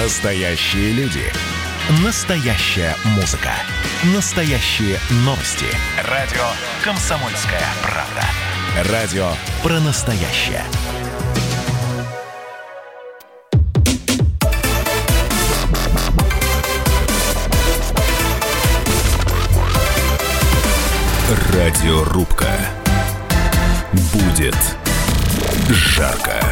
Настоящие люди. Настоящая музыка. Настоящие новости. Радио «Комсомольская правда». Радио про настоящее. Радиорубка. Будет жарко.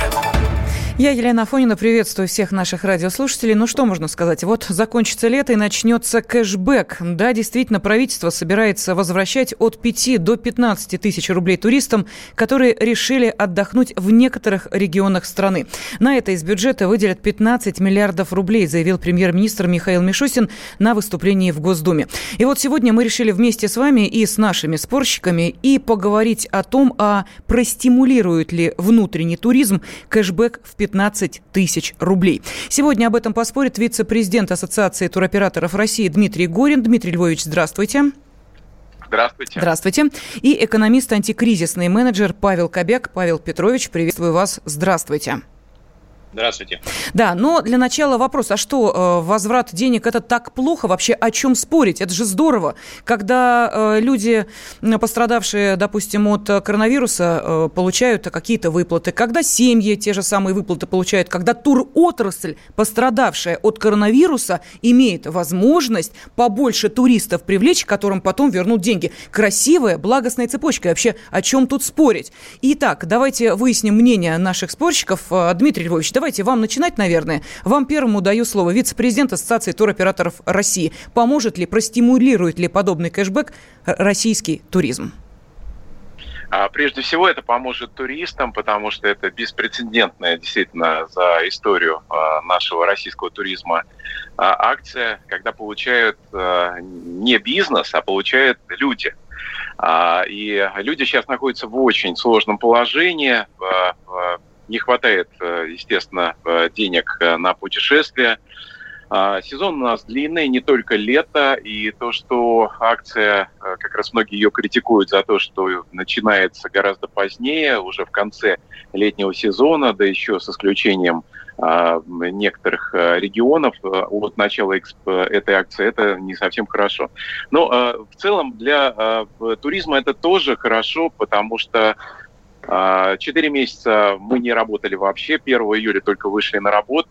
Я, Елена Афонина, приветствую всех наших радиослушателей. Ну что можно сказать? Вот закончится лето и начнется кэшбэк. Да, действительно, правительство собирается возвращать от 5 до 15 тысяч рублей туристам, которые решили отдохнуть в некоторых регионах страны. На это из бюджета выделят 15 миллиардов рублей, заявил премьер-министр Михаил Мишустин на выступлении в Госдуме. И вот сегодня мы решили вместе с вами и с нашими спорщиками и поговорить о том, а простимулирует ли внутренний туризм кэшбэк в 15 15 тысяч рублей. Сегодня об этом поспорит вице-президент Ассоциации туроператоров России Дмитрий Горин. Дмитрий Львович, здравствуйте. Здравствуйте. Здравствуйте. И экономист-антикризисный менеджер Павел Кобяк. Павел Петрович, приветствую вас. Здравствуйте. Здравствуйте. Да, но для начала вопрос, а что, э, возврат денег это так плохо? Вообще о чем спорить? Это же здорово, когда э, люди, пострадавшие, допустим, от коронавируса, э, получают какие-то выплаты, когда семьи те же самые выплаты получают, когда тур-отрасль, пострадавшая от коронавируса, имеет возможность побольше туристов привлечь, которым потом вернут деньги. Красивая, благостная цепочка. И вообще, о чем тут спорить? Итак, давайте выясним мнение наших спорщиков. Дмитрий Львович, давайте давайте вам начинать, наверное. Вам первому даю слово. Вице-президент Ассоциации туроператоров России. Поможет ли, простимулирует ли подобный кэшбэк российский туризм? А, прежде всего, это поможет туристам, потому что это беспрецедентная действительно за историю а, нашего российского туризма а, акция, когда получают не бизнес, а получают люди. И люди сейчас находятся в очень сложном положении не хватает, э, естественно, э, денег э, на путешествия. А, сезон у нас длинный, не только лето, и то, что акция, как раз многие ее критикуют за то, что начинается гораздо позднее, уже в конце летнего сезона, да еще с исключением а, некоторых регионов от начала этой акции, это не совсем хорошо. Но в целом для туризма это тоже хорошо, потому что четыре месяца мы не работали вообще. 1 июля только вышли на работу.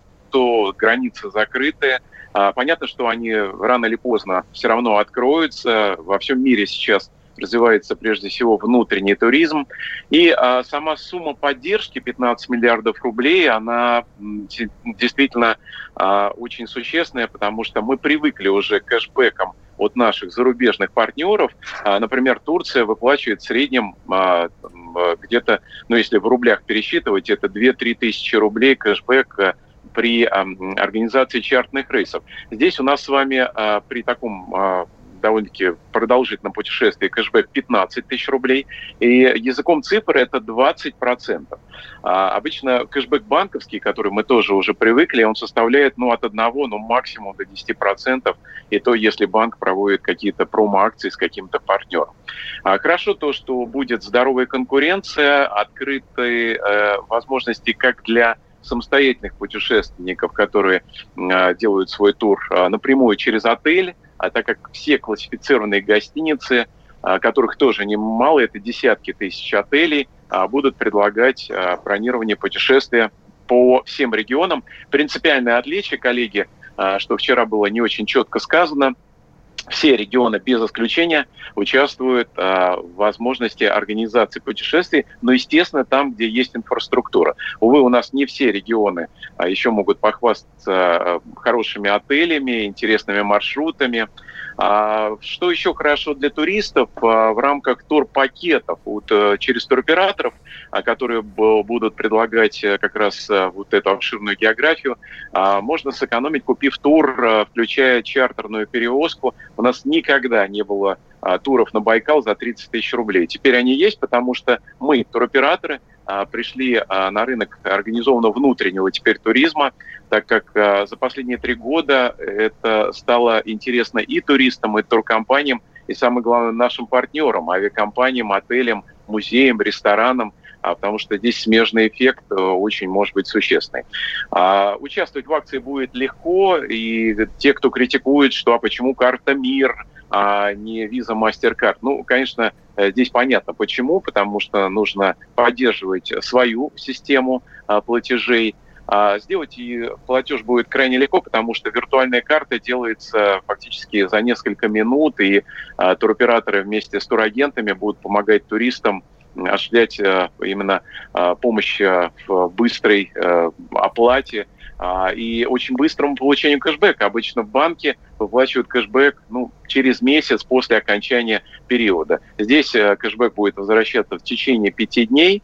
Границы закрыты. А, понятно, что они рано или поздно все равно откроются. Во всем мире сейчас развивается прежде всего внутренний туризм. И а, сама сумма поддержки 15 миллиардов рублей, она действительно а, очень существенная, потому что мы привыкли уже к кэшбэкам от наших зарубежных партнеров. А, например, Турция выплачивает в среднем а, а, где-то, ну если в рублях пересчитывать, это 2-3 тысячи рублей кэшбэк при организации чартных рейсов. Здесь у нас с вами при таком довольно-таки продолжительном путешествии кэшбэк 15 тысяч рублей, и языком цифр это 20%. А обычно кэшбэк банковский, который мы тоже уже привыкли, он составляет ну, от 1, ну максимум до 10%, и то, если банк проводит какие-то промо-акции с каким-то партнером. А хорошо то, что будет здоровая конкуренция, открытые э, возможности как для самостоятельных путешественников, которые э, делают свой тур э, напрямую через отель, а так как все классифицированные гостиницы, а, которых тоже немало, это десятки тысяч отелей, а, будут предлагать а, бронирование путешествия по всем регионам. Принципиальное отличие, коллеги, что вчера было не очень четко сказано, все регионы без исключения участвуют а, в возможности организации путешествий, но, естественно, там, где есть инфраструктура. Увы, у нас не все регионы а, еще могут похвастаться а, хорошими отелями, интересными маршрутами. А, что еще хорошо для туристов а, в рамках турпакетов вот, а, через туроператоров, а, которые будут предлагать а, как раз а, вот эту обширную географию, а, можно сэкономить, купив тур, а, включая чартерную перевозку у нас никогда не было а, туров на Байкал за 30 тысяч рублей. Теперь они есть, потому что мы, туроператоры, а, пришли а, на рынок организованного внутреннего теперь туризма, так как а, за последние три года это стало интересно и туристам, и туркомпаниям, и самое главное нашим партнерам, авиакомпаниям, отелям, музеям, ресторанам. Потому что здесь смежный эффект э, очень может быть существенный. А, участвовать в акции будет легко, и те, кто критикует, что а почему карта МИР, а не Visa MasterCard. Ну, конечно, э, здесь понятно почему, потому что нужно поддерживать свою систему а, платежей, а сделать и платеж будет крайне легко, потому что виртуальная карта делается фактически за несколько минут, и а, туроператоры вместе с турагентами будут помогать туристам осуществлять а, именно а, помощь а, в быстрой оплате а, и очень быстрому получению кэшбэка. Обычно в банке выплачивают кэшбэк ну, через месяц после окончания периода. Здесь кэшбэк будет возвращаться в течение пяти дней.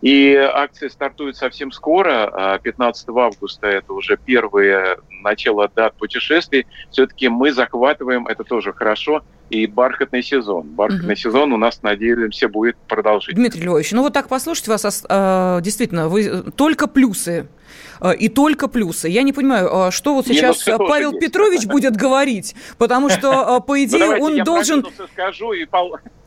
И акция стартует совсем скоро, 15 а, августа это уже первое начало дат путешествий. Все-таки мы захватываем, это тоже хорошо, и бархатный сезон. Бархатный угу. сезон у нас, надеемся, будет продолжить. Дмитрий Львович, ну вот так послушать вас, а, действительно, вы только плюсы Э, и только плюсы. Я не понимаю, а что вот сейчас Нет, Павел есть. Петрович будет говорить, потому что, э, по ну, идее, ну, он должен... скажу и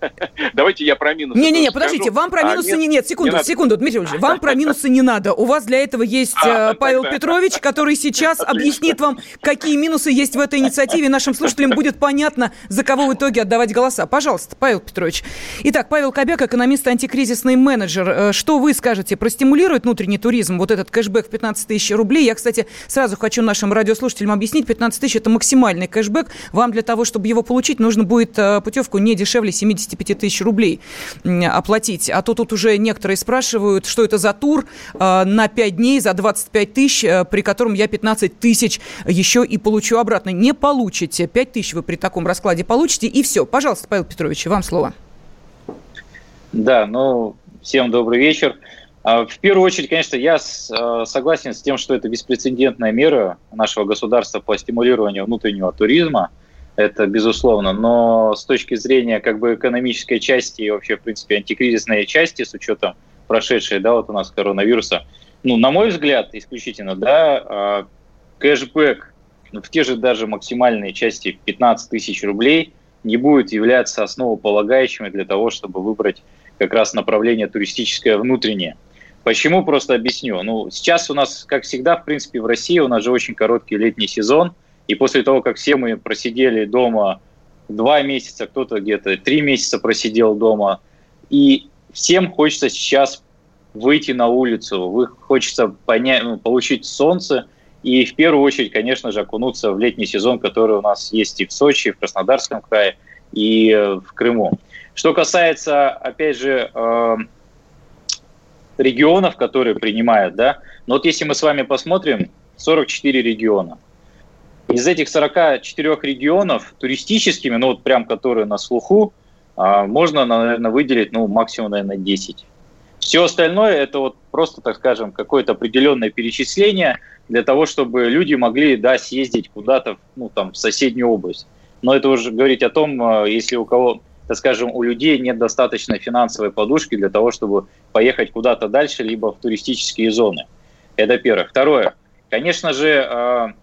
Давайте я про минусы. Не-не-не, подождите, вам про а, минусы не... Нет, секунду, секунду, Дмитрий Ильич, вам про минусы не надо. У вас для этого есть а, э, Павел Петрович, который сейчас объяснит вам, какие минусы есть в этой инициативе. Нашим слушателям будет понятно, за кого в итоге отдавать голоса. Пожалуйста, Павел Петрович. Итак, Павел Кобяк, экономист, антикризисный менеджер. Что вы скажете? Простимулирует внутренний туризм вот этот кэшбэк в 15 тысяч рублей? Я, кстати, сразу хочу нашим радиослушателям объяснить. 15 тысяч – это максимальный кэшбэк. Вам для того, чтобы его получить, нужно будет путевку не дешевле 70 25 тысяч рублей оплатить. А то тут уже некоторые спрашивают, что это за тур э, на 5 дней за 25 тысяч, э, при котором я 15 тысяч еще и получу обратно. Не получите. 5 тысяч вы при таком раскладе получите, и все. Пожалуйста, Павел Петрович, вам слово. Да, ну, всем добрый вечер. А, в первую очередь, конечно, я э, согласен с тем, что это беспрецедентная мера нашего государства по стимулированию внутреннего туризма – это безусловно. Но с точки зрения как бы экономической части и вообще, в принципе, антикризисной части, с учетом прошедшей, да, вот у нас коронавируса, ну, на мой взгляд, исключительно, да, а, кэшбэк в те же даже максимальные части 15 тысяч рублей не будет являться основополагающими для того, чтобы выбрать как раз направление туристическое внутреннее. Почему? Просто объясню. Ну, сейчас у нас, как всегда, в принципе, в России у нас же очень короткий летний сезон – и после того, как все мы просидели дома два месяца, кто-то где-то три месяца просидел дома, и всем хочется сейчас выйти на улицу, хочется понять, ну, получить солнце, и в первую очередь, конечно же, окунуться в летний сезон, который у нас есть и в Сочи, и в Краснодарском крае, и в Крыму. Что касается, опять же, э, регионов, которые принимают, да, но вот если мы с вами посмотрим, 44 региона – из этих 44 регионов туристическими, ну вот прям которые на слуху, а, можно, наверное, выделить ну, максимум, наверное, 10. Все остальное это вот просто, так скажем, какое-то определенное перечисление для того, чтобы люди могли, да, съездить куда-то, ну, там, в соседнюю область. Но это уже говорить о том, а, если у кого, так скажем, у людей нет достаточной финансовой подушки для того, чтобы поехать куда-то дальше, либо в туристические зоны. Это первое. Второе. Конечно же, а,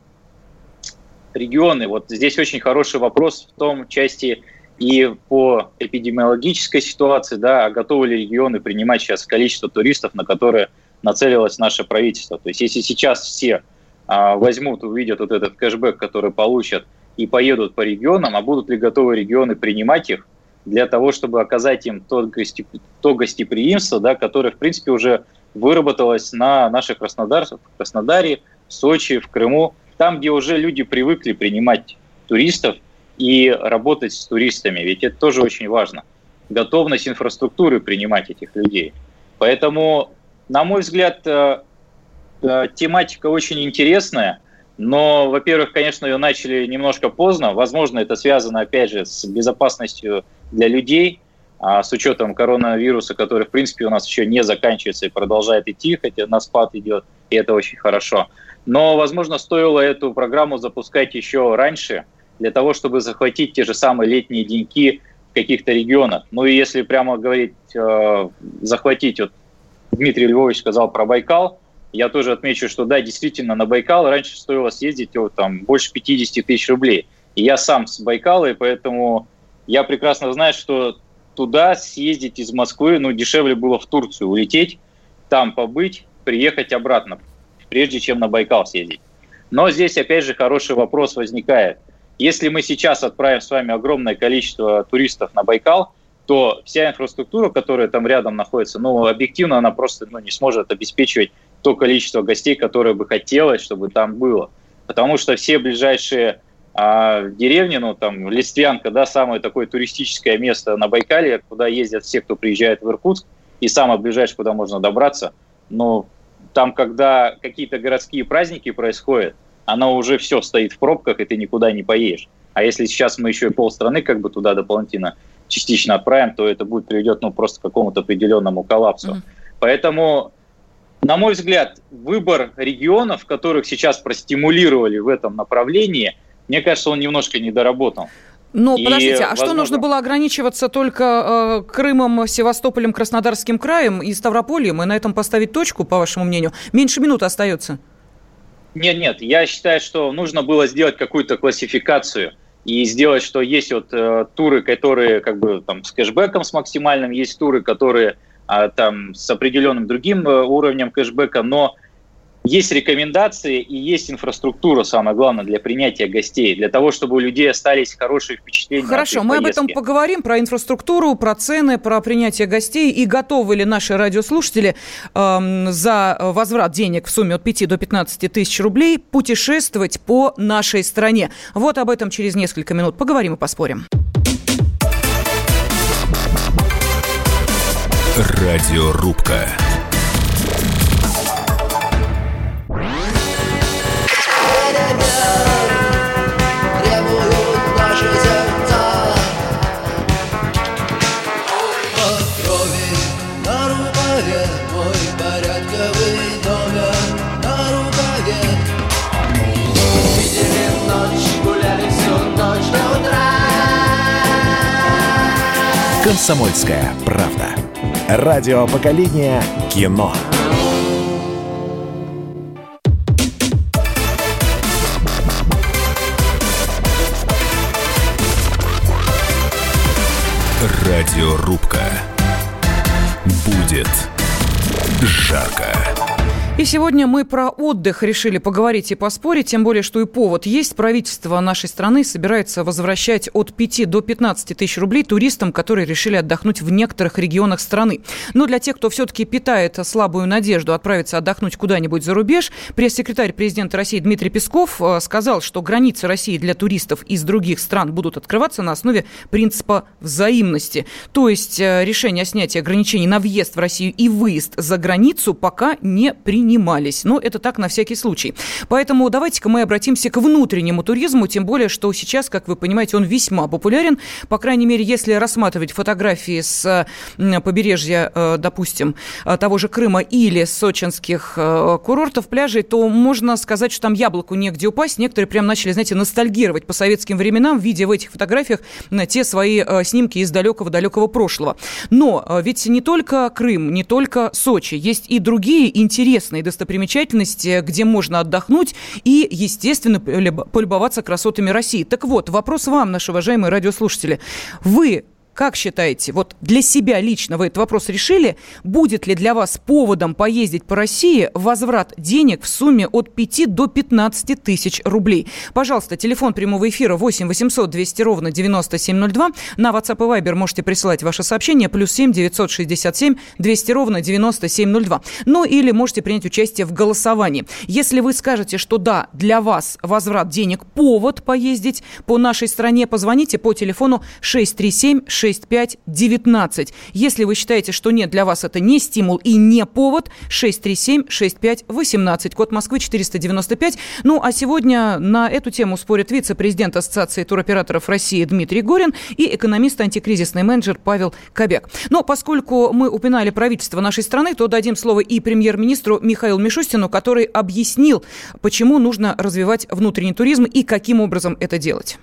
регионы. Вот здесь очень хороший вопрос в том части и по эпидемиологической ситуации, да, готовы ли регионы принимать сейчас количество туристов, на которые нацелилось наше правительство. То есть если сейчас все а, возьмут, увидят вот этот кэшбэк, который получат, и поедут по регионам, а будут ли готовы регионы принимать их для того, чтобы оказать им то, гости, то гостеприимство, да, которое, в принципе, уже выработалось на наших Краснодарах, в Краснодаре, в Сочи, в Крыму там, где уже люди привыкли принимать туристов и работать с туристами, ведь это тоже очень важно. Готовность инфраструктуры принимать этих людей. Поэтому, на мой взгляд, э, э, тематика очень интересная, но, во-первых, конечно, ее начали немножко поздно. Возможно, это связано, опять же, с безопасностью для людей, а с учетом коронавируса, который, в принципе, у нас еще не заканчивается и продолжает идти, хотя на спад идет, и это очень хорошо. Но, возможно, стоило эту программу запускать еще раньше, для того, чтобы захватить те же самые летние деньки в каких-то регионах. Ну и если прямо говорить, э, захватить, вот Дмитрий Львович сказал про Байкал, я тоже отмечу, что да, действительно, на Байкал раньше стоило съездить вот, там, больше 50 тысяч рублей. И я сам с Байкала, и поэтому я прекрасно знаю, что туда съездить из Москвы, ну, дешевле было в Турцию улететь, там побыть, приехать обратно, прежде чем на Байкал съездить. Но здесь, опять же, хороший вопрос возникает. Если мы сейчас отправим с вами огромное количество туристов на Байкал, то вся инфраструктура, которая там рядом находится, ну, объективно она просто ну, не сможет обеспечивать то количество гостей, которое бы хотелось, чтобы там было. Потому что все ближайшие а, деревни, ну, там, Листвянка, да, самое такое туристическое место на Байкале, куда ездят все, кто приезжает в Иркутск, и самое ближайшее, куда можно добраться, но там, когда какие-то городские праздники происходят, оно уже все стоит в пробках, и ты никуда не поедешь. А если сейчас мы еще и полстраны как бы туда дополнительно частично отправим, то это будет приведет ну, просто к какому-то определенному коллапсу. Mm-hmm. Поэтому, на мой взгляд, выбор регионов, которых сейчас простимулировали в этом направлении, мне кажется, он немножко недоработан. Ну, подождите, а возможно... что нужно было ограничиваться только э, Крымом, Севастополем, Краснодарским краем и Ставропольем, и на этом поставить точку, по вашему мнению? Меньше минуты остается. Нет, нет, я считаю, что нужно было сделать какую-то классификацию и сделать, что есть вот э, туры, которые как бы там с кэшбэком с максимальным, есть туры, которые э, там с определенным другим э, уровнем кэшбэка, но есть рекомендации и есть инфраструктура, самое главное, для принятия гостей, для того, чтобы у людей остались хорошие впечатления. Хорошо, мы поездки. об этом поговорим, про инфраструктуру, про цены, про принятие гостей и готовы ли наши радиослушатели э, за возврат денег в сумме от 5 до 15 тысяч рублей путешествовать по нашей стране. Вот об этом через несколько минут поговорим и поспорим. Радиорубка. «Комсомольская правда». Радио поколения кино. Радиорубка. Будет жарко. И сегодня мы про отдых решили поговорить и поспорить, тем более, что и повод есть. Правительство нашей страны собирается возвращать от 5 до 15 тысяч рублей туристам, которые решили отдохнуть в некоторых регионах страны. Но для тех, кто все-таки питает слабую надежду отправиться отдохнуть куда-нибудь за рубеж, пресс-секретарь президента России Дмитрий Песков э, сказал, что границы России для туристов из других стран будут открываться на основе принципа взаимности. То есть э, решение о снятии ограничений на въезд в Россию и выезд за границу пока не принято принимались. Но это так на всякий случай. Поэтому давайте-ка мы обратимся к внутреннему туризму, тем более, что сейчас, как вы понимаете, он весьма популярен. По крайней мере, если рассматривать фотографии с побережья, э, допустим, э, того же Крыма или сочинских э, курортов, пляжей, то можно сказать, что там яблоку негде упасть. Некоторые прям начали, знаете, ностальгировать по советским временам, видя в этих фотографиях те свои снимки из далекого-далекого прошлого. Но ведь не только Крым, не только Сочи, есть и другие интересные местные достопримечательности, где можно отдохнуть и, естественно, полюбоваться красотами России. Так вот, вопрос вам, наши уважаемые радиослушатели. Вы как считаете, вот для себя лично вы этот вопрос решили? Будет ли для вас поводом поездить по России возврат денег в сумме от 5 до 15 тысяч рублей? Пожалуйста, телефон прямого эфира 8 800 200 ровно 9702. На WhatsApp и Viber можете присылать ваше сообщение. Плюс 7 967 200 ровно 9702. Ну или можете принять участие в голосовании. Если вы скажете, что да, для вас возврат денег повод поездить по нашей стране, позвоните по телефону 637 6 6519. Если вы считаете, что нет, для вас это не стимул и не повод, 637-6518, код Москвы 495. Ну, а сегодня на эту тему спорят вице-президент Ассоциации туроператоров России Дмитрий Горин и экономист-антикризисный менеджер Павел Кобяк. Но поскольку мы упоминали правительство нашей страны, то дадим слово и премьер-министру Михаилу Мишустину, который объяснил, почему нужно развивать внутренний туризм и каким образом это делать.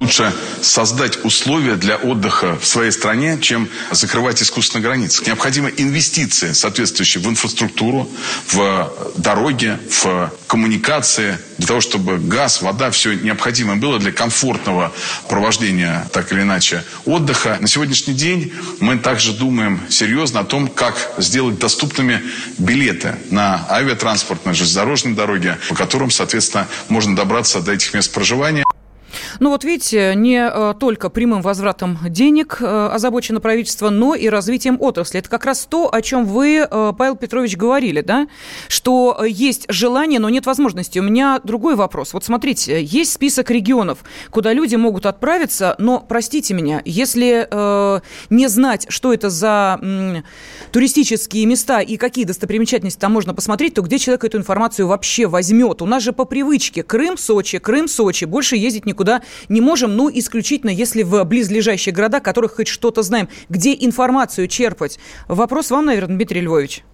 Лучше создать условия для отдыха в своей стране, чем закрывать искусственно границы. Необходимы инвестиции, соответствующие в инфраструктуру, в дороги, в коммуникации, для того, чтобы газ, вода, все необходимое было для комфортного провождения, так или иначе, отдыха. На сегодняшний день мы также думаем серьезно о том, как сделать доступными билеты на авиатранспорт, на железнодорожные дороги, по которым, соответственно, можно добраться до этих мест проживания. Ну вот видите, не э, только прямым возвратом денег э, озабочено правительство, но и развитием отрасли. Это как раз то, о чем вы, э, Павел Петрович, говорили, да? Что есть желание, но нет возможности. У меня другой вопрос. Вот смотрите, есть список регионов, куда люди могут отправиться, но, простите меня, если э, не знать, что это за м, туристические места и какие достопримечательности там можно посмотреть, то где человек эту информацию вообще возьмет? У нас же по привычке Крым, Сочи, Крым, Сочи, больше ездить никуда не можем, ну, исключительно если в близлежащие города, которых хоть что-то знаем, где информацию черпать. Вопрос вам, наверное, Дмитрий Львович.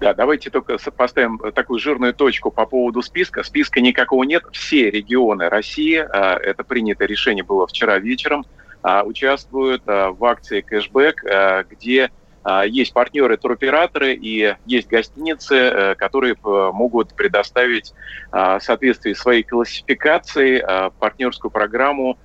Да, давайте только поставим такую жирную точку по поводу списка. Списка никакого нет. Все регионы России, а, это принятое решение было вчера вечером, а, участвуют а, в акции кэшбэк, где есть партнеры, туроператоры и есть гостиницы, э, которые э, могут предоставить а, в соответствии своей классификации а, партнерскую программу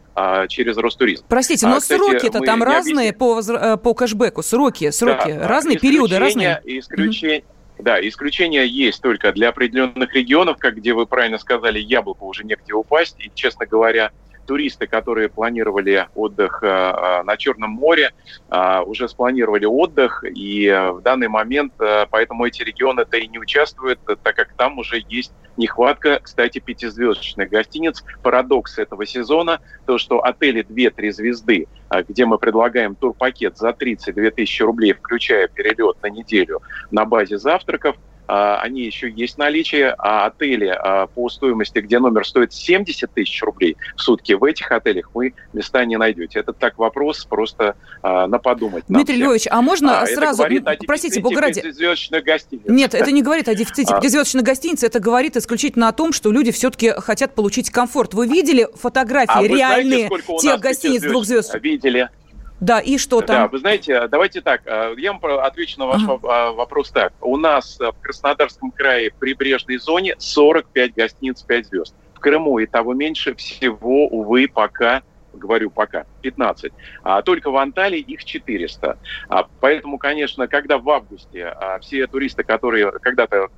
через Ростуризм. Простите, но сроки-то там разные по, э, по кэшбэку, сроки, сроки, да, разные периоды, разные. Исключение, mm-hmm. Да, исключения есть только для определенных регионов, как где вы правильно сказали, яблоку уже негде упасть. И, честно говоря, туристы, которые планировали отдых э, э, на Черном море, э, уже спланировали отдых, и в данный момент поэтому эти регионы-то и не участвуют, так как там уже есть нехватка, кстати, пятизвездочных гостиниц. Парадокс этого сезона, то, что отели 2-3 звезды, где мы предлагаем турпакет за 32 тысячи рублей, включая перелет на неделю на базе завтраков, они еще есть наличие, а отели а, по стоимости, где номер стоит 70 тысяч рублей в сутки, в этих отелях вы места не найдете. Это так вопрос просто а, на подумать. Дмитрий Львович, а можно а, сразу, простите, бога ради. Нет, это не говорит о дефиците а... пятизвездочных гостиниц, это говорит исключительно о том, что люди все-таки хотят получить комфорт. Вы видели фотографии а реальные знаете, тех гостиниц двух звезд? Видели. Да, и что там? Да, вы знаете, давайте так, э, я вам отвечу на ваш ага. вопрос так. У нас в Краснодарском крае в прибрежной зоне 45 гостиниц 5 звезд. В Крыму и того меньше всего, увы, пока говорю пока, 15. А только в Анталии их 400. А, поэтому, конечно, когда в августе а, все туристы, которые когда-то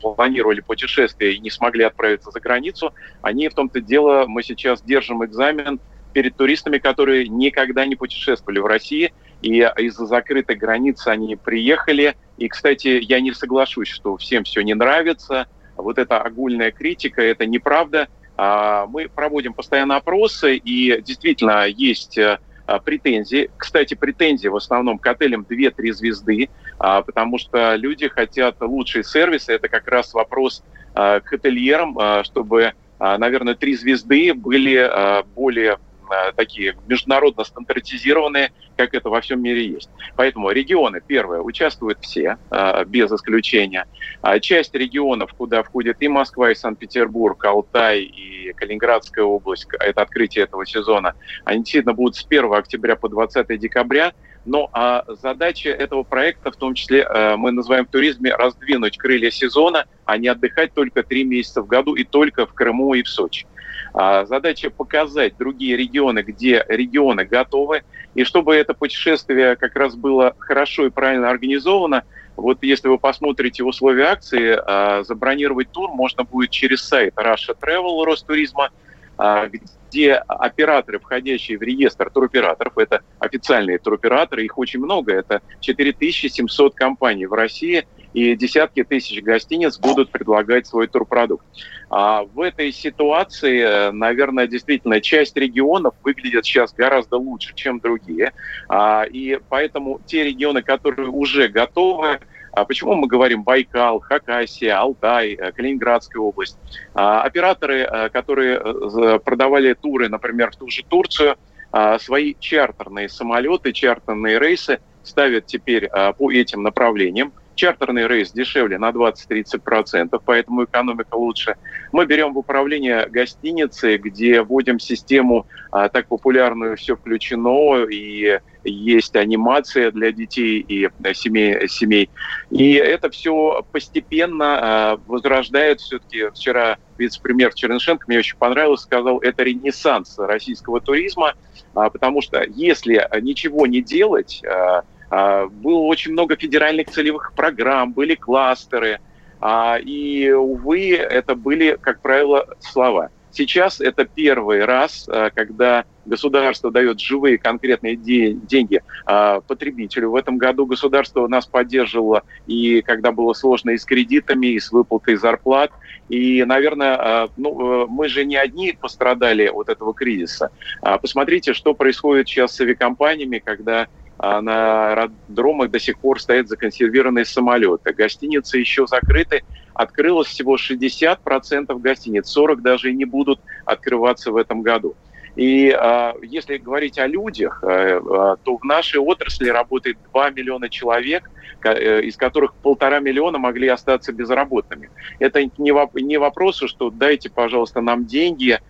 планировали путешествие и не смогли отправиться за границу, они в том-то дело, мы сейчас держим экзамен перед туристами, которые никогда не путешествовали в России, и из-за закрытой границы они приехали. И, кстати, я не соглашусь, что всем все не нравится. Вот эта огульная критика, это неправда. А, мы проводим постоянно опросы, и действительно есть э, претензии. Кстати, претензии в основном к отелям 2-3 звезды, а, потому что люди хотят лучшие сервисы. Это как раз вопрос а, к ательерам, чтобы, наверное, три звезды были более Э, такие международно стандартизированные, как это во всем мире есть. Поэтому регионы, первое, участвуют все, э, без исключения. А часть регионов, куда входит и Москва, и Санкт-Петербург, Алтай и Калининградская область, это открытие этого сезона, они действительно будут с 1 октября по 20 декабря. Но а задача этого проекта, в том числе э, мы называем в туризме раздвинуть крылья сезона, а не отдыхать только три месяца в году и только в Крыму и в Сочи. А задача показать другие регионы, где регионы готовы, и чтобы это путешествие как раз было хорошо и правильно организовано, вот если вы посмотрите условия акции, а, забронировать тур можно будет через сайт Russia Travel Ростуризма, а, где операторы, входящие в реестр туроператоров, это официальные туроператоры, их очень много, это 4700 компаний в России – и десятки тысяч гостиниц будут предлагать свой турпродукт. А в этой ситуации, наверное, действительно часть регионов выглядит сейчас гораздо лучше, чем другие. А, и поэтому те регионы, которые уже готовы, а почему мы говорим Байкал, Хакасия, Алтай, э, Калининградская область? А, операторы, э, которые э, продавали туры, например, в ту же Турцию, а, свои чартерные самолеты, чартерные рейсы ставят теперь по этим направлениям. Чартерный рейс дешевле на 20-30%, поэтому экономика лучше. Мы берем в управление гостиницы, где вводим систему а, так популярную «Все включено», и есть анимация для детей и семей. семей. И это все постепенно возрождает все-таки. Вчера вице-премьер Чернышенко, мне очень понравилось, сказал, это ренессанс российского туризма, потому что если ничего не делать, было очень много федеральных целевых программ, были кластеры – а, и, увы, это были, как правило, слова. Сейчас это первый раз, а, когда государство дает живые конкретные деньги а, потребителю. В этом году государство нас поддерживало и когда было сложно и с кредитами, и с выплатой зарплат. И, наверное, ну, мы же не одни пострадали от этого кризиса. Посмотрите, что происходит сейчас с авиакомпаниями, когда а на аэродромах до сих пор стоят законсервированные самолеты. Гостиницы еще закрыты. Открылось всего 60% гостиниц, 40 даже и не будут открываться в этом году. И э, если говорить о людях, э, э, то в нашей отрасли работает 2 миллиона человек, э, из которых полтора миллиона могли остаться безработными. Это не, воп- не вопрос, что дайте, пожалуйста, нам деньги, а,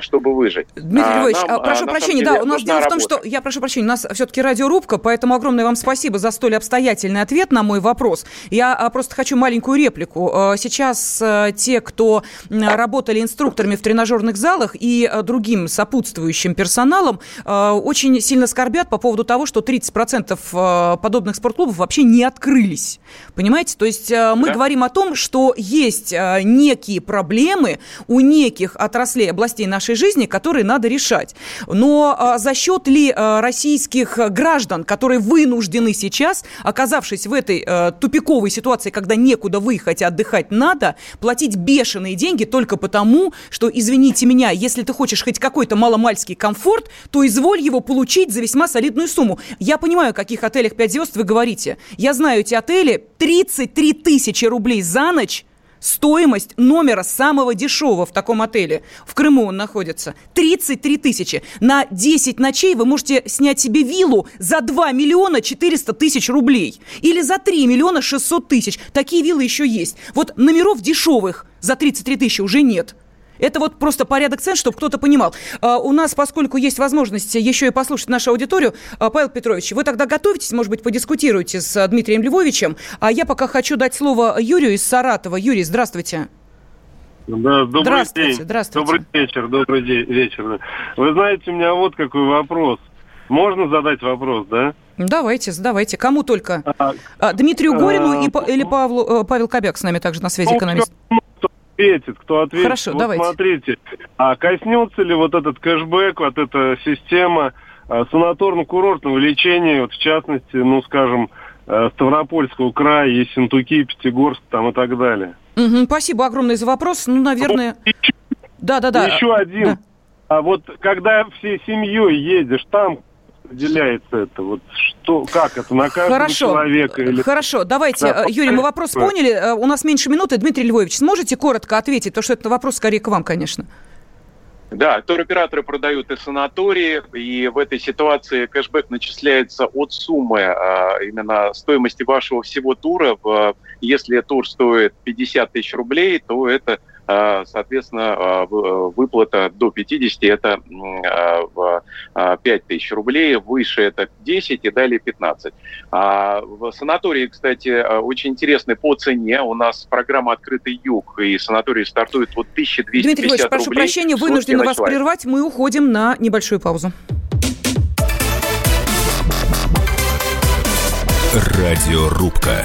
чтобы выжить. Дмитрий а, Львович, нам, прошу прощения, да, у нас дело работа. в том, что, я прошу прощения, у нас все-таки радиорубка, поэтому огромное вам спасибо за столь обстоятельный ответ на мой вопрос. Я а, просто хочу маленькую реплику. Сейчас те, кто работали инструкторами в тренажерных залах и другим сопутствующим персоналом, очень сильно скорбят по поводу того, что 30% подобных спортклубов вообще не открылись. Понимаете? То есть мы да. говорим о том, что есть некие проблемы у неких отраслей областей сложностей нашей жизни, которые надо решать. Но а, за счет ли а, российских граждан, которые вынуждены сейчас, оказавшись в этой а, тупиковой ситуации, когда некуда выехать, а отдыхать надо, платить бешеные деньги только потому, что, извините меня, если ты хочешь хоть какой-то маломальский комфорт, то изволь его получить за весьма солидную сумму. Я понимаю, о каких отелях 5 звезд вы говорите. Я знаю эти отели. 33 тысячи рублей за ночь Стоимость номера самого дешевого в таком отеле, в Крыму он находится, 33 тысячи. На 10 ночей вы можете снять себе виллу за 2 миллиона 400 тысяч рублей. Или за 3 миллиона 600 тысяч. Такие виллы еще есть. Вот номеров дешевых за 33 тысячи уже нет. Это вот просто порядок цен, чтобы кто-то понимал. А, у нас, поскольку есть возможность еще и послушать нашу аудиторию, а, Павел Петрович, вы тогда готовитесь, может быть, подискутируете с а, Дмитрием Львовичем. А я пока хочу дать слово Юрию из Саратова. Юрий, здравствуйте. Да, добрый здравствуйте, день. Здравствуйте. Добрый вечер, добрый день, вечер. Вы знаете, у меня вот какой вопрос. Можно задать вопрос, да? Давайте, задавайте. Кому только? А, Дмитрию Горину а, и, или Павлу, э, Павел Кобяк с нами также на связи, ну, экономист ответит, кто ответит. Хорошо, вот давайте. смотрите, а коснется ли вот этот кэшбэк, вот эта система а, санаторно-курортного лечения, вот в частности, ну, скажем, а, Ставропольского края, Ессентуки, Пятигорск там и так далее. Угу, спасибо огромное за вопрос. Ну, наверное... Да, да, да. Еще один. Да. А вот когда всей семьей едешь, там определяется это? Вот что, как это на каждого Хорошо. человека? Или... Хорошо, давайте, да, Юрий, мы вопрос поняли. Э, у нас меньше минуты. Дмитрий Львович, сможете коротко ответить? То, что это вопрос скорее к вам, конечно. Да, туроператоры продают и санатории, и в этой ситуации кэшбэк начисляется от суммы а, именно стоимости вашего всего тура. Если тур стоит 50 тысяч рублей, то это соответственно, а, э, выплата до 50 – это 5 а, тысяч рублей, выше это 10 и далее 15. В санатории, кстати, очень интересный по цене. У нас программа «Открытый юг», и санаторий стартует вот 1250 Дмитрий Львович, прошу прощения, вынуждены вас прервать. Мы уходим на небольшую паузу. Радиорубка.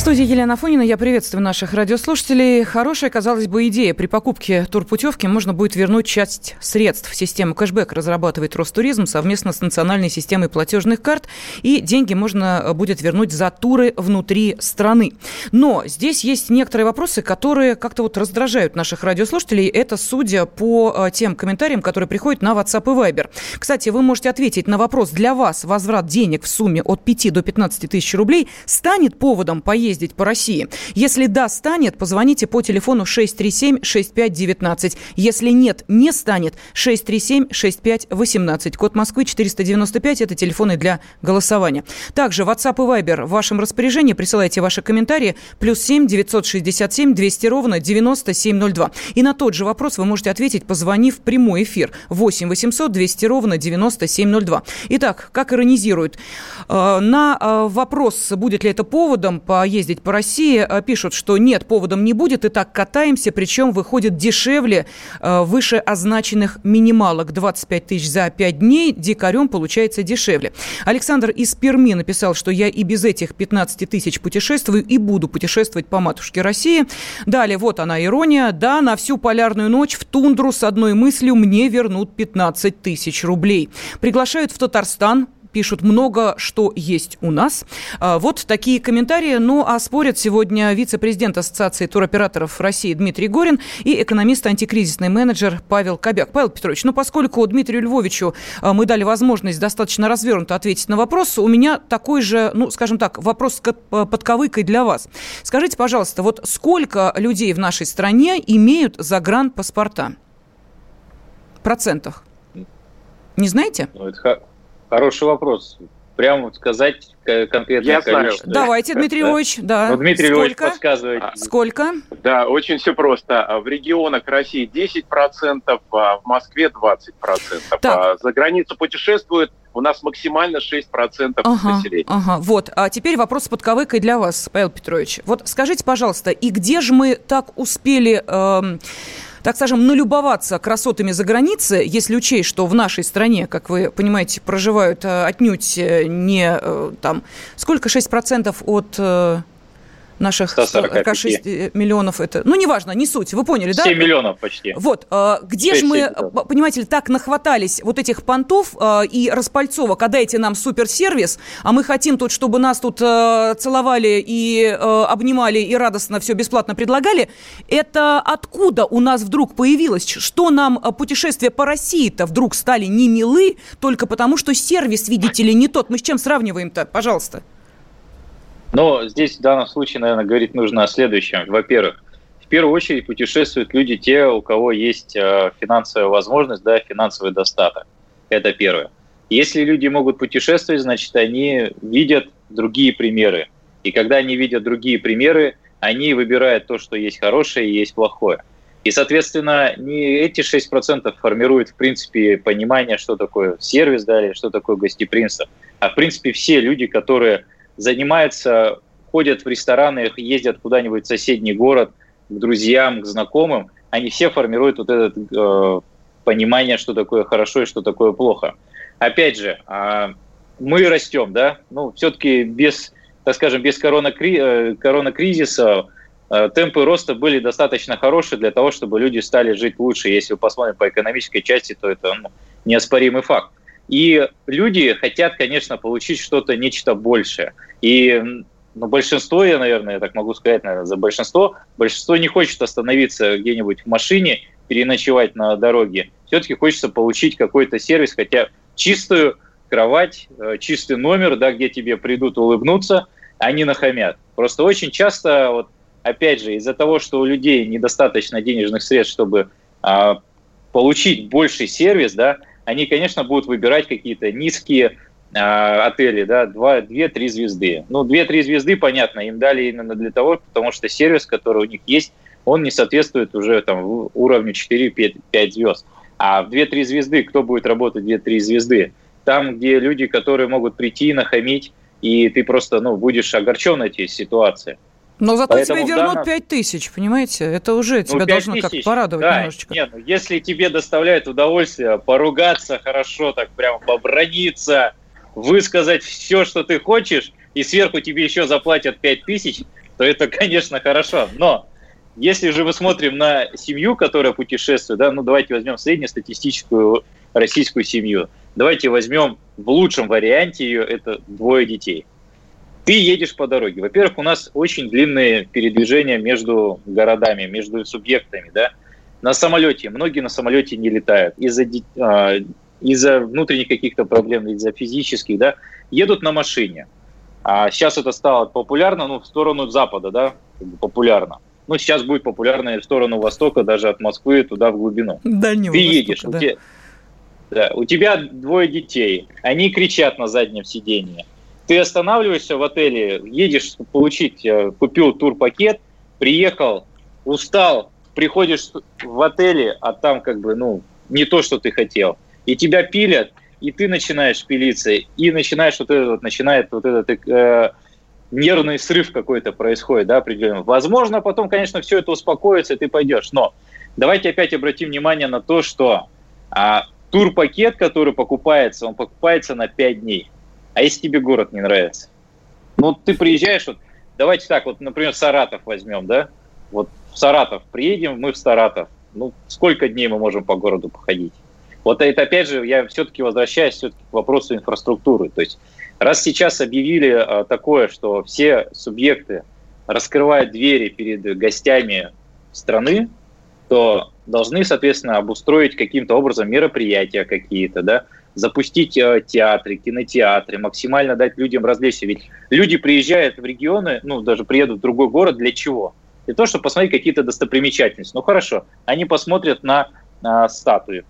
студии Елена Фонина. Я приветствую наших радиослушателей. Хорошая, казалось бы, идея. При покупке турпутевки можно будет вернуть часть средств. Систему кэшбэк разрабатывает Ростуризм совместно с национальной системой платежных карт. И деньги можно будет вернуть за туры внутри страны. Но здесь есть некоторые вопросы, которые как-то вот раздражают наших радиослушателей. Это судя по э, тем комментариям, которые приходят на WhatsApp и Viber. Кстати, вы можете ответить на вопрос. Для вас возврат денег в сумме от 5 до 15 тысяч рублей станет поводом поездить ездить по России? Если да, станет, позвоните по телефону 637-6519. Если нет, не станет, 637-6518. Код Москвы 495 – это телефоны для голосования. Также WhatsApp и Viber в вашем распоряжении. Присылайте ваши комментарии. Плюс 7 967 200 ровно 9702. И на тот же вопрос вы можете ответить, позвонив в прямой эфир. 8 800 200 ровно 9702. Итак, как иронизируют? Э, на э, вопрос, будет ли это поводом поездить ездить по России, э, пишут, что нет, поводом не будет, и так катаемся, причем выходит дешевле э, выше означенных минималок. 25 тысяч за 5 дней, дикарем получается дешевле. Александр из Перми написал, что я и без этих 15 тысяч путешествую и буду путешествовать по матушке России. Далее, вот она ирония. Да, на всю полярную ночь в тундру с одной мыслью мне вернут 15 тысяч рублей. Приглашают в Татарстан, пишут много, что есть у нас. А, вот такие комментарии. Ну, а спорят сегодня вице-президент Ассоциации туроператоров России Дмитрий Горин и экономист-антикризисный менеджер Павел Кобяк. Павел Петрович, ну, поскольку Дмитрию Львовичу а, мы дали возможность достаточно развернуто ответить на вопрос, у меня такой же, ну, скажем так, вопрос под ковыкой для вас. Скажите, пожалуйста, вот сколько людей в нашей стране имеют загранпаспорта? Процентах? Не знаете? Ну, это Хороший вопрос. Прямо сказать конкретно Я знаю. Давайте, Дмитрий Львович, да. Ну, Дмитрий Сколько? Львович подсказывает. А, Сколько? Да, очень все просто. В регионах России 10%, а в Москве 20%. Так. А за границу путешествуют у нас максимально 6% ага, населения. Ага, вот. А теперь вопрос с подковыкой для вас, Павел Петрович. Вот скажите, пожалуйста, и где же мы так успели... Э, так скажем, налюбоваться красотами за границей, если учесть, что в нашей стране, как вы понимаете, проживают э, отнюдь э, не э, там... Сколько? 6% от наших 146 э, миллионов это, ну, неважно, не суть, вы поняли, 7 да? 7 миллионов почти. Вот, э, где же мы, понимаете ли, так нахватались вот этих понтов э, и распальцовок, а дайте нам суперсервис, а мы хотим тут, чтобы нас тут целовали и обнимали и радостно все бесплатно предлагали, это откуда у нас вдруг появилось? Что нам путешествия по России-то вдруг стали не милы только потому, что сервис, видите ли, не тот? Мы с чем сравниваем-то? Пожалуйста. Но здесь в данном случае, наверное, говорить нужно о следующем. Во-первых, в первую очередь путешествуют люди те, у кого есть э, финансовая возможность, да, финансовый достаток. Это первое. Если люди могут путешествовать, значит, они видят другие примеры. И когда они видят другие примеры, они выбирают то, что есть хорошее и есть плохое. И, соответственно, не эти 6% формируют, в принципе, понимание, что такое сервис, да, или что такое гостеприимство, а, в принципе, все люди, которые занимаются, ходят в рестораны, ездят куда-нибудь в соседний город к друзьям, к знакомым, они все формируют вот это э, понимание, что такое хорошо и что такое плохо. Опять же, э, мы растем, да, ну, все-таки без, так скажем, без коронакри- э, коронакризиса э, темпы роста были достаточно хорошие для того, чтобы люди стали жить лучше. Если вы посмотрите по экономической части, то это ну, неоспоримый факт. И люди хотят, конечно, получить что-то, нечто большее. И ну, большинство, я, наверное, я так могу сказать, наверное, за большинство, большинство не хочет остановиться где-нибудь в машине, переночевать на дороге. Все-таки хочется получить какой-то сервис, хотя чистую кровать, э, чистый номер, да, где тебе придут улыбнуться, они нахамят. Просто очень часто, вот, опять же, из-за того, что у людей недостаточно денежных средств, чтобы а, получить больший сервис, да, они, конечно, будут выбирать какие-то низкие э, отели, да, 2-3 звезды. Ну, 2-3 звезды, понятно, им дали именно для того, потому что сервис, который у них есть, он не соответствует уже там уровню 4-5 звезд. А в 2-3 звезды кто будет работать 2-3 звезды? Там, где люди, которые могут прийти, нахамить, и ты просто ну, будешь огорчен этой ситуации. Но зато Поэтому тебе вернут данном... 5 тысяч, понимаете? Это уже ну, тебя должно как порадовать да, немножечко. Нет, ну, если тебе доставляет удовольствие поругаться хорошо, так прямо поброниться, высказать все, что ты хочешь, и сверху тебе еще заплатят 5 тысяч, то это, конечно, хорошо. Но если же мы смотрим на семью, которая путешествует, да, ну давайте возьмем среднестатистическую российскую семью. Давайте возьмем в лучшем варианте ее, это двое детей. Ты едешь по дороге. Во-первых, у нас очень длинные передвижения между городами, между субъектами, да. На самолете, многие на самолете не летают из-за а, из-за внутренних каких-то проблем, из-за физических, да, едут на машине. А сейчас это стало популярно, ну, в сторону Запада, да, популярно. Ну, сейчас будет популярно в сторону Востока, даже от Москвы туда в глубину. Дальнего Ты Востока, едешь, да. у, тебя, да, у тебя двое детей, они кричат на заднем сидении. Ты останавливаешься в отеле, едешь получить, э, купил турпакет, приехал, устал, приходишь в отеле, а там как бы, ну, не то, что ты хотел. И тебя пилят, и ты начинаешь пилиться, и начинаешь вот этот, начинает вот этот э, нервный срыв какой-то происходит, да, определенно. Возможно, потом, конечно, все это успокоится, и ты пойдешь. Но давайте опять обратим внимание на то, что а, турпакет, который покупается, он покупается на 5 дней. А если тебе город не нравится? Ну, ты приезжаешь, вот, давайте так, вот, например, Саратов возьмем, да? Вот в Саратов приедем, мы в Саратов. Ну, сколько дней мы можем по городу походить? Вот это, опять же, я все-таки возвращаюсь все-таки к вопросу инфраструктуры. То есть раз сейчас объявили а, такое, что все субъекты раскрывают двери перед гостями страны, то должны, соответственно, обустроить каким-то образом мероприятия какие-то, да, запустить э, театры, кинотеатры, максимально дать людям развлечься. Ведь люди приезжают в регионы, ну, даже приедут в другой город для чего? Для того, чтобы посмотреть какие-то достопримечательности. Ну, хорошо, они посмотрят на, на статуи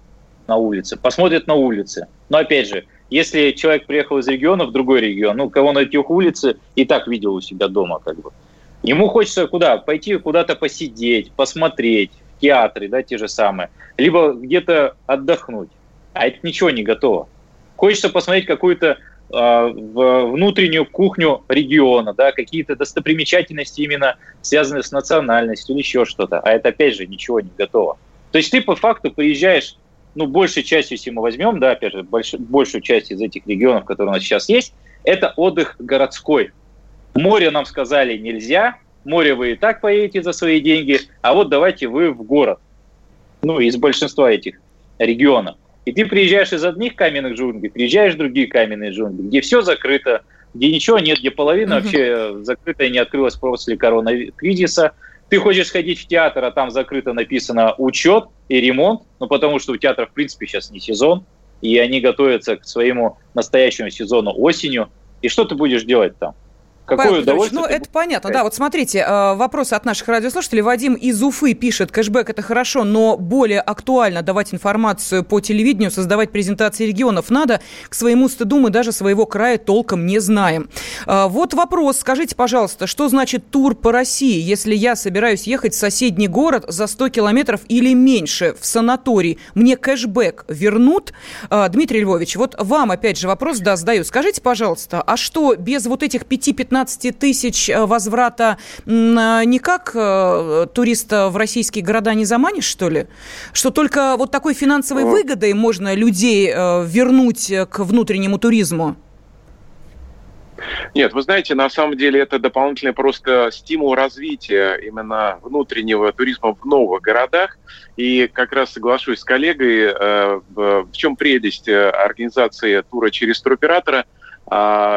на улице, посмотрят на улице. Но, опять же, если человек приехал из региона в другой регион, ну, кого на этих улице и так видел у себя дома, как бы. Ему хочется куда? Пойти куда-то посидеть, посмотреть, в театры, да, те же самые. Либо где-то отдохнуть. А это ничего не готово. Хочется посмотреть какую-то э, внутреннюю кухню региона, да, какие-то достопримечательности именно связанные с национальностью или еще что-то. А это, опять же, ничего не готово. То есть ты по факту приезжаешь ну, большей частью, если мы возьмем, да, опять же, больш, большую часть из этих регионов, которые у нас сейчас есть, это отдых городской. Море нам сказали нельзя, море вы и так поедете за свои деньги, а вот давайте вы в город. Ну, из большинства этих регионов. И ты приезжаешь из одних каменных джунглей, приезжаешь в другие каменные джунгли, где все закрыто, где ничего нет, где половина mm-hmm. вообще закрыта и не открылась после коронавируса. Ты хочешь сходить в театр, а там закрыто написано учет и ремонт, ну потому что у театра в принципе сейчас не сезон, и они готовятся к своему настоящему сезону осенью. И что ты будешь делать там? Какое Павел удовольствие. Ну, это понятно. Да, вот смотрите, э, вопросы от наших радиослушателей. Вадим из Уфы пишет, кэшбэк это хорошо, но более актуально давать информацию по телевидению, создавать презентации регионов надо. К своему стыду мы даже своего края толком не знаем. Э, вот вопрос. Скажите, пожалуйста, что значит тур по России, если я собираюсь ехать в соседний город за 100 километров или меньше в санаторий? Мне кэшбэк вернут? Э, Дмитрий Львович, вот вам опять же вопрос, да, задаю. Скажите, пожалуйста, а что без вот этих 5-15 15 тысяч э, возврата э, никак э, туриста в российские города не заманишь, что ли? Что только вот такой финансовой выгодой можно людей вернуть к внутреннему туризму? Нет, вы знаете, на самом деле это дополнительный просто стимул развития именно внутреннего туризма в новых городах. И как раз соглашусь с коллегой, в чем прелесть организации тура через туроператора –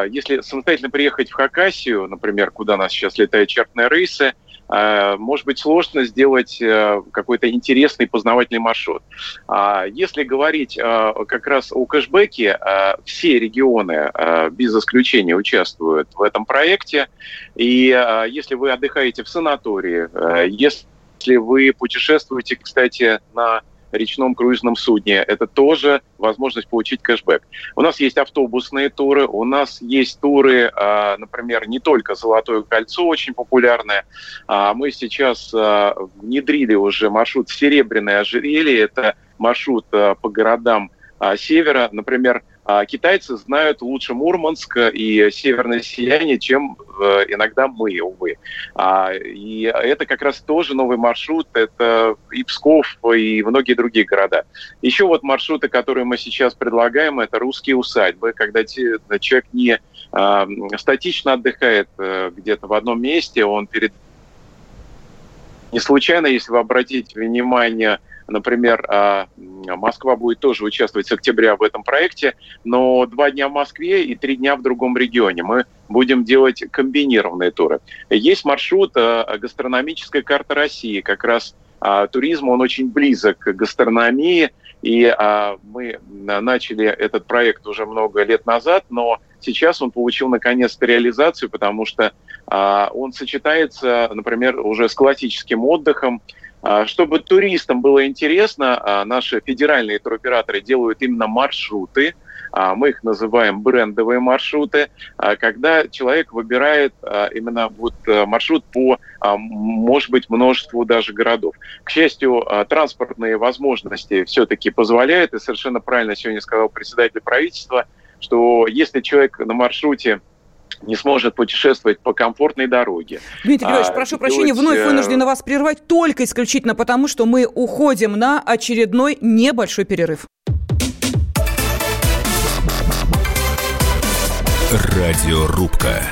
если самостоятельно приехать в Хакасию, например, куда нас сейчас летают чартные рейсы, а, может быть сложно сделать э, какой-то интересный познавательный маршрут. А, если говорить как раз о кэшбэке, все регионы без исключения участвуют в этом проекте. И если вы отдыхаете в санатории, если вы путешествуете, кстати, на речном круизном судне. Это тоже возможность получить кэшбэк. У нас есть автобусные туры, у нас есть туры, а, например, не только «Золотое кольцо» очень популярное. А мы сейчас а, внедрили уже маршрут «Серебряное ожерелье». Это маршрут по городам севера. Например, а китайцы знают лучше Мурманск и Северное сияние, чем э, иногда мы, увы. А, и это как раз тоже новый маршрут. Это и Псков, и многие другие города. Еще вот маршруты, которые мы сейчас предлагаем, это русские усадьбы, когда человек не статично отдыхает где-то в одном месте, он перед... Не случайно, если вы обратите внимание, Например, а, Москва будет тоже участвовать с октября в этом проекте, но два дня в Москве и три дня в другом регионе. Мы будем делать комбинированные туры. Есть маршрут а, гастрономическая карта России. Как раз а, туризм, он очень близок к гастрономии. И мы начали этот проект уже много лет назад, но сейчас он получил наконец-то реализацию, потому что он сочетается, например, уже с классическим отдыхом, чтобы туристам было интересно, а, наши федеральные туроператоры делают именно маршруты, а, мы их называем брендовые маршруты, когда человек выбирает именно вот маршрут по, может быть, множеству даже городов. К счастью, транспортные возможности все-таки позволяют, и совершенно правильно сегодня сказал председатель правительства, что если человек на маршруте не сможет путешествовать по комфортной дороге. Дмитрий Львович, а, прошу делать... прощения, вновь э, вынуждена вас прервать только исключительно потому, что мы уходим на очередной небольшой перерыв. Радиорубка.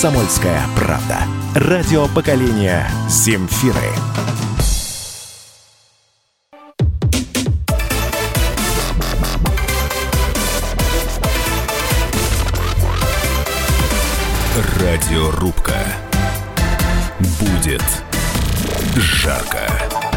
«Комсомольская правда». Радио поколения «Земфиры». Радиорубка. Будет жарко.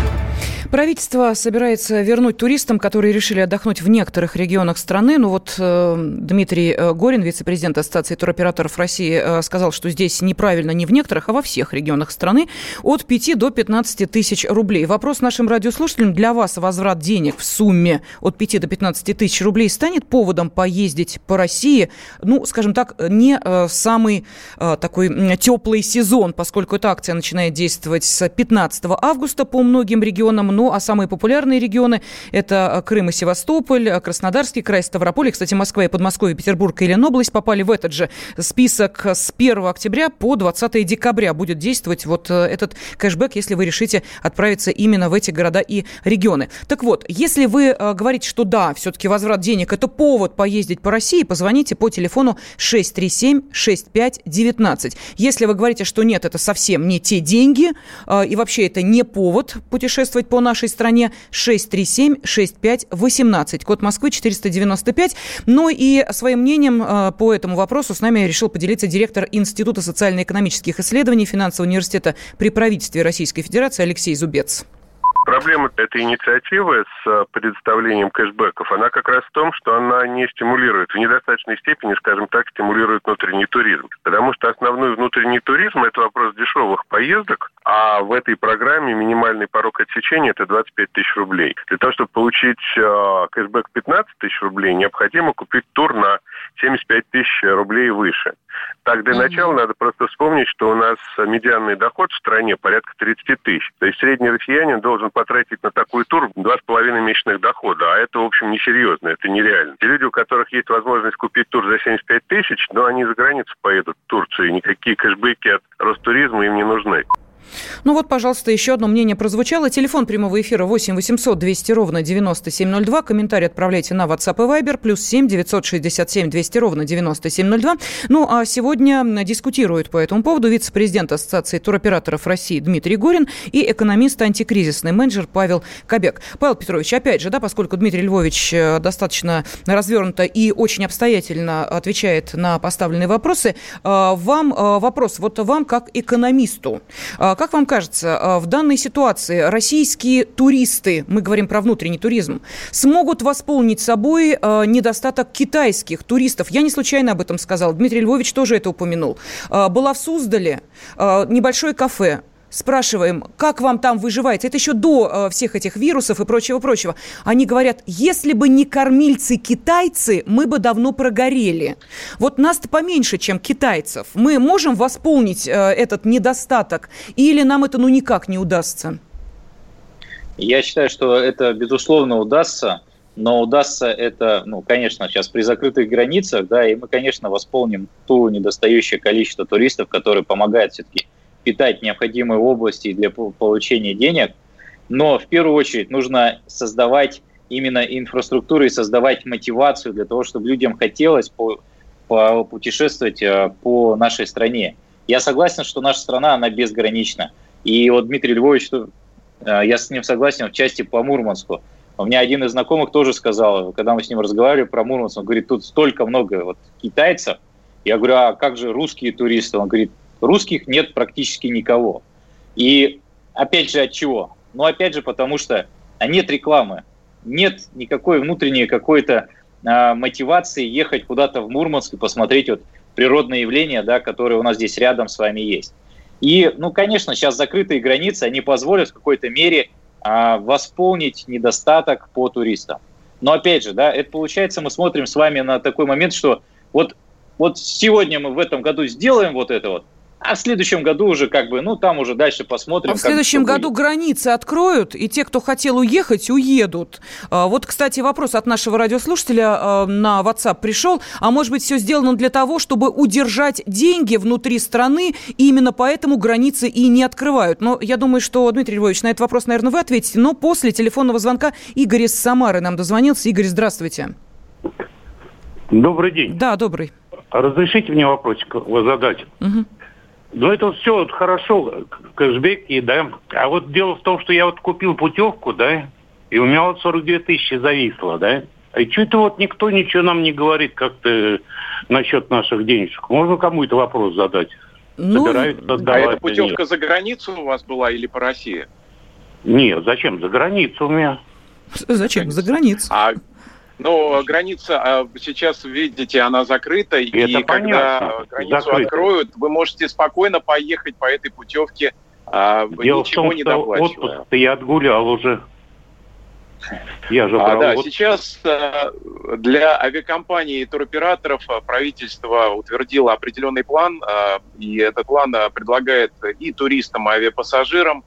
Правительство собирается вернуть туристам, которые решили отдохнуть в некоторых регионах страны. Ну вот э, Дмитрий э, Горин, вице-президент Ассоциации туроператоров России, э, сказал, что здесь неправильно не в некоторых, а во всех регионах страны от 5 до 15 тысяч рублей. Вопрос нашим радиослушателям. Для вас возврат денег в сумме от 5 до 15 тысяч рублей станет поводом поездить по России, ну, скажем так, не э, самый такой теплый сезон, поскольку эта акция начинает действовать с 15 августа по многим регионам, но ну, а самые популярные регионы – это Крым и Севастополь, Краснодарский край, Ставрополь. И, кстати, Москва и Подмосковье, Петербург и Ленобласть попали в этот же список с 1 октября по 20 декабря. Будет действовать вот э, этот кэшбэк, если вы решите отправиться именно в эти города и регионы. Так вот, если вы э, говорите, что да, все-таки возврат денег – это повод поездить по России, позвоните по телефону 637-6519. Если вы говорите, что нет, это совсем не те деньги, э, и вообще это не повод путешествовать по нашей нашей стране 637-6518, код Москвы 495. Ну и своим мнением э, по этому вопросу с нами решил поделиться директор Института социально-экономических исследований финансового университета при правительстве Российской Федерации Алексей Зубец. Проблема этой инициативы с э, предоставлением кэшбэков, она как раз в том, что она не стимулирует, в недостаточной степени, скажем так, стимулирует внутренний туризм. Потому что основной внутренний туризм – это вопрос дешевых поездок, а в этой программе минимальный порог отсечения – это 25 тысяч рублей. Для того, чтобы получить э, кэшбэк 15 тысяч рублей, необходимо купить тур на 75 тысяч рублей выше. Так, для начала надо просто вспомнить, что у нас медианный доход в стране порядка 30 тысяч. То есть средний россиянин должен потратить на такой тур 2,5 месячных дохода. А это, в общем, несерьезно, это нереально. Те люди, у которых есть возможность купить тур за 75 тысяч, но они за границу поедут в Турцию, и никакие кэшбэки от Ростуризма им не нужны. Ну вот, пожалуйста, еще одно мнение прозвучало. Телефон прямого эфира 8 800 200 ровно 9702. Комментарий отправляйте на WhatsApp и Viber. Плюс 7 967 200 ровно 9702. Ну, а сегодня дискутируют по этому поводу вице-президент Ассоциации туроператоров России Дмитрий Горин и экономист, антикризисный менеджер Павел Кобек. Павел Петрович, опять же, да, поскольку Дмитрий Львович э, достаточно развернуто и очень обстоятельно отвечает на поставленные вопросы, э, вам э, вопрос, вот вам как экономисту, как вам кажется, а, в данной ситуации российские туристы, мы говорим про внутренний туризм, смогут восполнить собой а, недостаток китайских туристов? Я не случайно об этом сказал. Дмитрий Львович тоже это упомянул. А, была в Суздале небольшое кафе спрашиваем, как вам там выживается, это еще до э, всех этих вирусов и прочего-прочего. Они говорят, если бы не кормильцы-китайцы, мы бы давно прогорели. Вот нас-то поменьше, чем китайцев. Мы можем восполнить э, этот недостаток или нам это ну никак не удастся? Я считаю, что это, безусловно, удастся, но удастся это, ну, конечно, сейчас при закрытых границах, да, и мы, конечно, восполним ту недостающее количество туристов, которые помогают все-таки питать необходимые области для получения денег. Но в первую очередь нужно создавать именно инфраструктуру и создавать мотивацию для того, чтобы людям хотелось по, по путешествовать э, по нашей стране. Я согласен, что наша страна, она безгранична. И вот Дмитрий Львович, э, я с ним согласен в части по Мурманску. У меня один из знакомых тоже сказал, когда мы с ним разговаривали про Мурманск, он говорит, тут столько много вот китайцев. Я говорю, а как же русские туристы? Он говорит, русских нет практически никого. И опять же от чего? Ну опять же потому что нет рекламы, нет никакой внутренней какой-то а, мотивации ехать куда-то в Мурманск и посмотреть вот природные явления, да, которые у нас здесь рядом с вами есть. И, ну, конечно, сейчас закрытые границы, они позволят в какой-то мере а, восполнить недостаток по туристам. Но опять же, да, это получается, мы смотрим с вами на такой момент, что вот, вот сегодня мы в этом году сделаем вот это вот, а в следующем году уже как бы, ну там уже дальше посмотрим. А в следующем году будет. границы откроют, и те, кто хотел уехать, уедут. А, вот, кстати, вопрос от нашего радиослушателя а, на WhatsApp пришел. А может быть, все сделано для того, чтобы удержать деньги внутри страны, и именно поэтому границы и не открывают. Но я думаю, что, Дмитрий Львович, на этот вопрос, наверное, вы ответите. Но после телефонного звонка Игорь из Самары нам дозвонился. Игорь, здравствуйте. Добрый день. Да, добрый. Разрешите мне вопросик задать? Угу. Ну, это все вот хорошо, кэшбэки, да. А вот дело в том, что я вот купил путевку, да, и у меня вот 42 тысячи зависло, да. И что-то вот никто ничего нам не говорит как-то насчет наших денежек. Можно кому-то вопрос задать? Ну, а эта путевка за границу у вас была или по России? Нет, зачем? За границу у меня. Зачем? За границу. А но граница а, сейчас, видите, она закрыта, и, и когда понятно. границу Закрыто. откроют, вы можете спокойно поехать по этой путевке, а, Дело ничего в том, не доплачивая. Отпуск я отгулял уже. Я же а, да, отпуск. сейчас а, для авиакомпаний и туроператоров правительство утвердило определенный план, и этот план предлагает и туристам, и авиапассажирам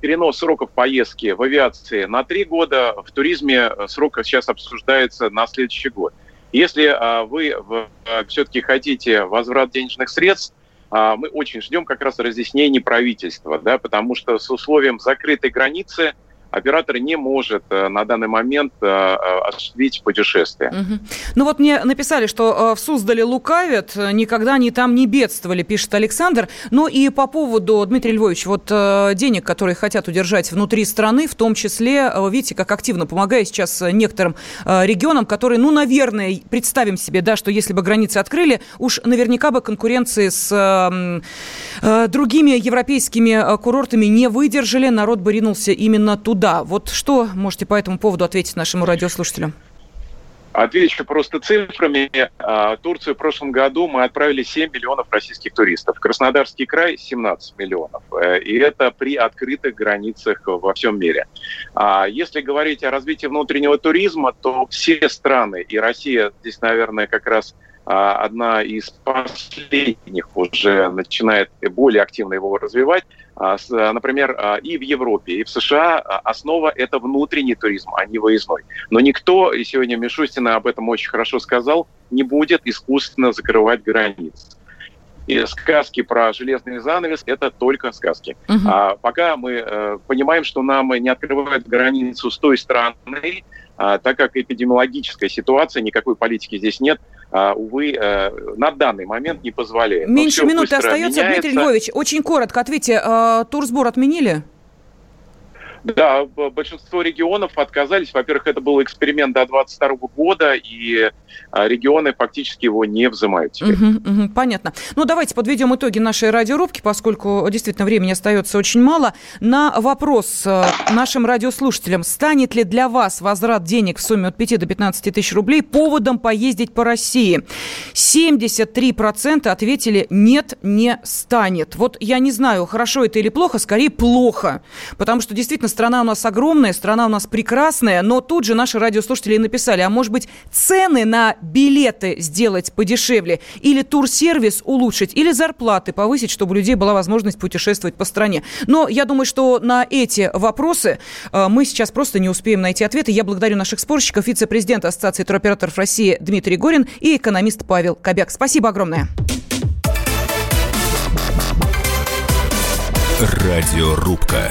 перенос сроков поездки в авиации на три года, в туризме э, срок сейчас обсуждается на следующий год. Если а, вы э, все-таки хотите возврат денежных средств, а, мы очень ждем как раз разъяснений правительства, да, потому что с условием закрытой границы – оператор не может э, на данный момент э, э, осуществить путешествие. Угу. Ну вот мне написали, что в Суздале лукавят, никогда они там не бедствовали, пишет Александр. Ну и по поводу, Дмитрий Львович, вот денег, которые хотят удержать внутри страны, в том числе, видите, как активно помогая сейчас некоторым регионам, которые, ну, наверное, представим себе, да, что если бы границы открыли, уж наверняка бы конкуренции с другими европейскими курортами не выдержали, народ бы ринулся именно туда. Вот что можете по этому поводу ответить нашему радиослушателю? Отвечу просто цифрами. А, Турцию в прошлом году мы отправили 7 миллионов российских туристов. Краснодарский край 17 миллионов. Э, и это при открытых границах во всем мире. А если говорить о развитии внутреннего туризма, то все страны, и Россия здесь, наверное, как раз одна из последних уже начинает более активно его развивать. А, например, а, и в Европе, и в США основа – это внутренний туризм, а не выездной. Но никто, и сегодня Мишустина об этом очень хорошо сказал, не будет искусственно закрывать границы. И сказки про железный занавес – это только сказки. Угу. А пока мы э, понимаем, что нам не открывают границу с той стороны, а, так как эпидемиологическая ситуация, никакой политики здесь нет, а, увы, э, на данный момент не позволяет. Меньше минуты остается, меняется. Дмитрий Львович. Очень коротко ответьте, э, турсбор отменили? Да, большинство регионов отказались. Во-первых, это был эксперимент до 2022 года, и а, регионы фактически его не взимают теперь. Угу, угу, понятно. Ну, давайте подведем итоги нашей радиорубки, поскольку действительно времени остается очень мало. На вопрос э, нашим радиослушателям, станет ли для вас возврат денег в сумме от 5 до 15 тысяч рублей поводом поездить по России? 73% ответили «нет, не станет». Вот я не знаю, хорошо это или плохо, скорее плохо, потому что действительно страна у нас огромная, страна у нас прекрасная, но тут же наши радиослушатели написали, а может быть, цены на билеты сделать подешевле, или турсервис улучшить, или зарплаты повысить, чтобы у людей была возможность путешествовать по стране. Но я думаю, что на эти вопросы э, мы сейчас просто не успеем найти ответы. Я благодарю наших спорщиков, вице-президент Ассоциации туроператоров России Дмитрий Горин и экономист Павел Кобяк. Спасибо огромное. Радиорубка.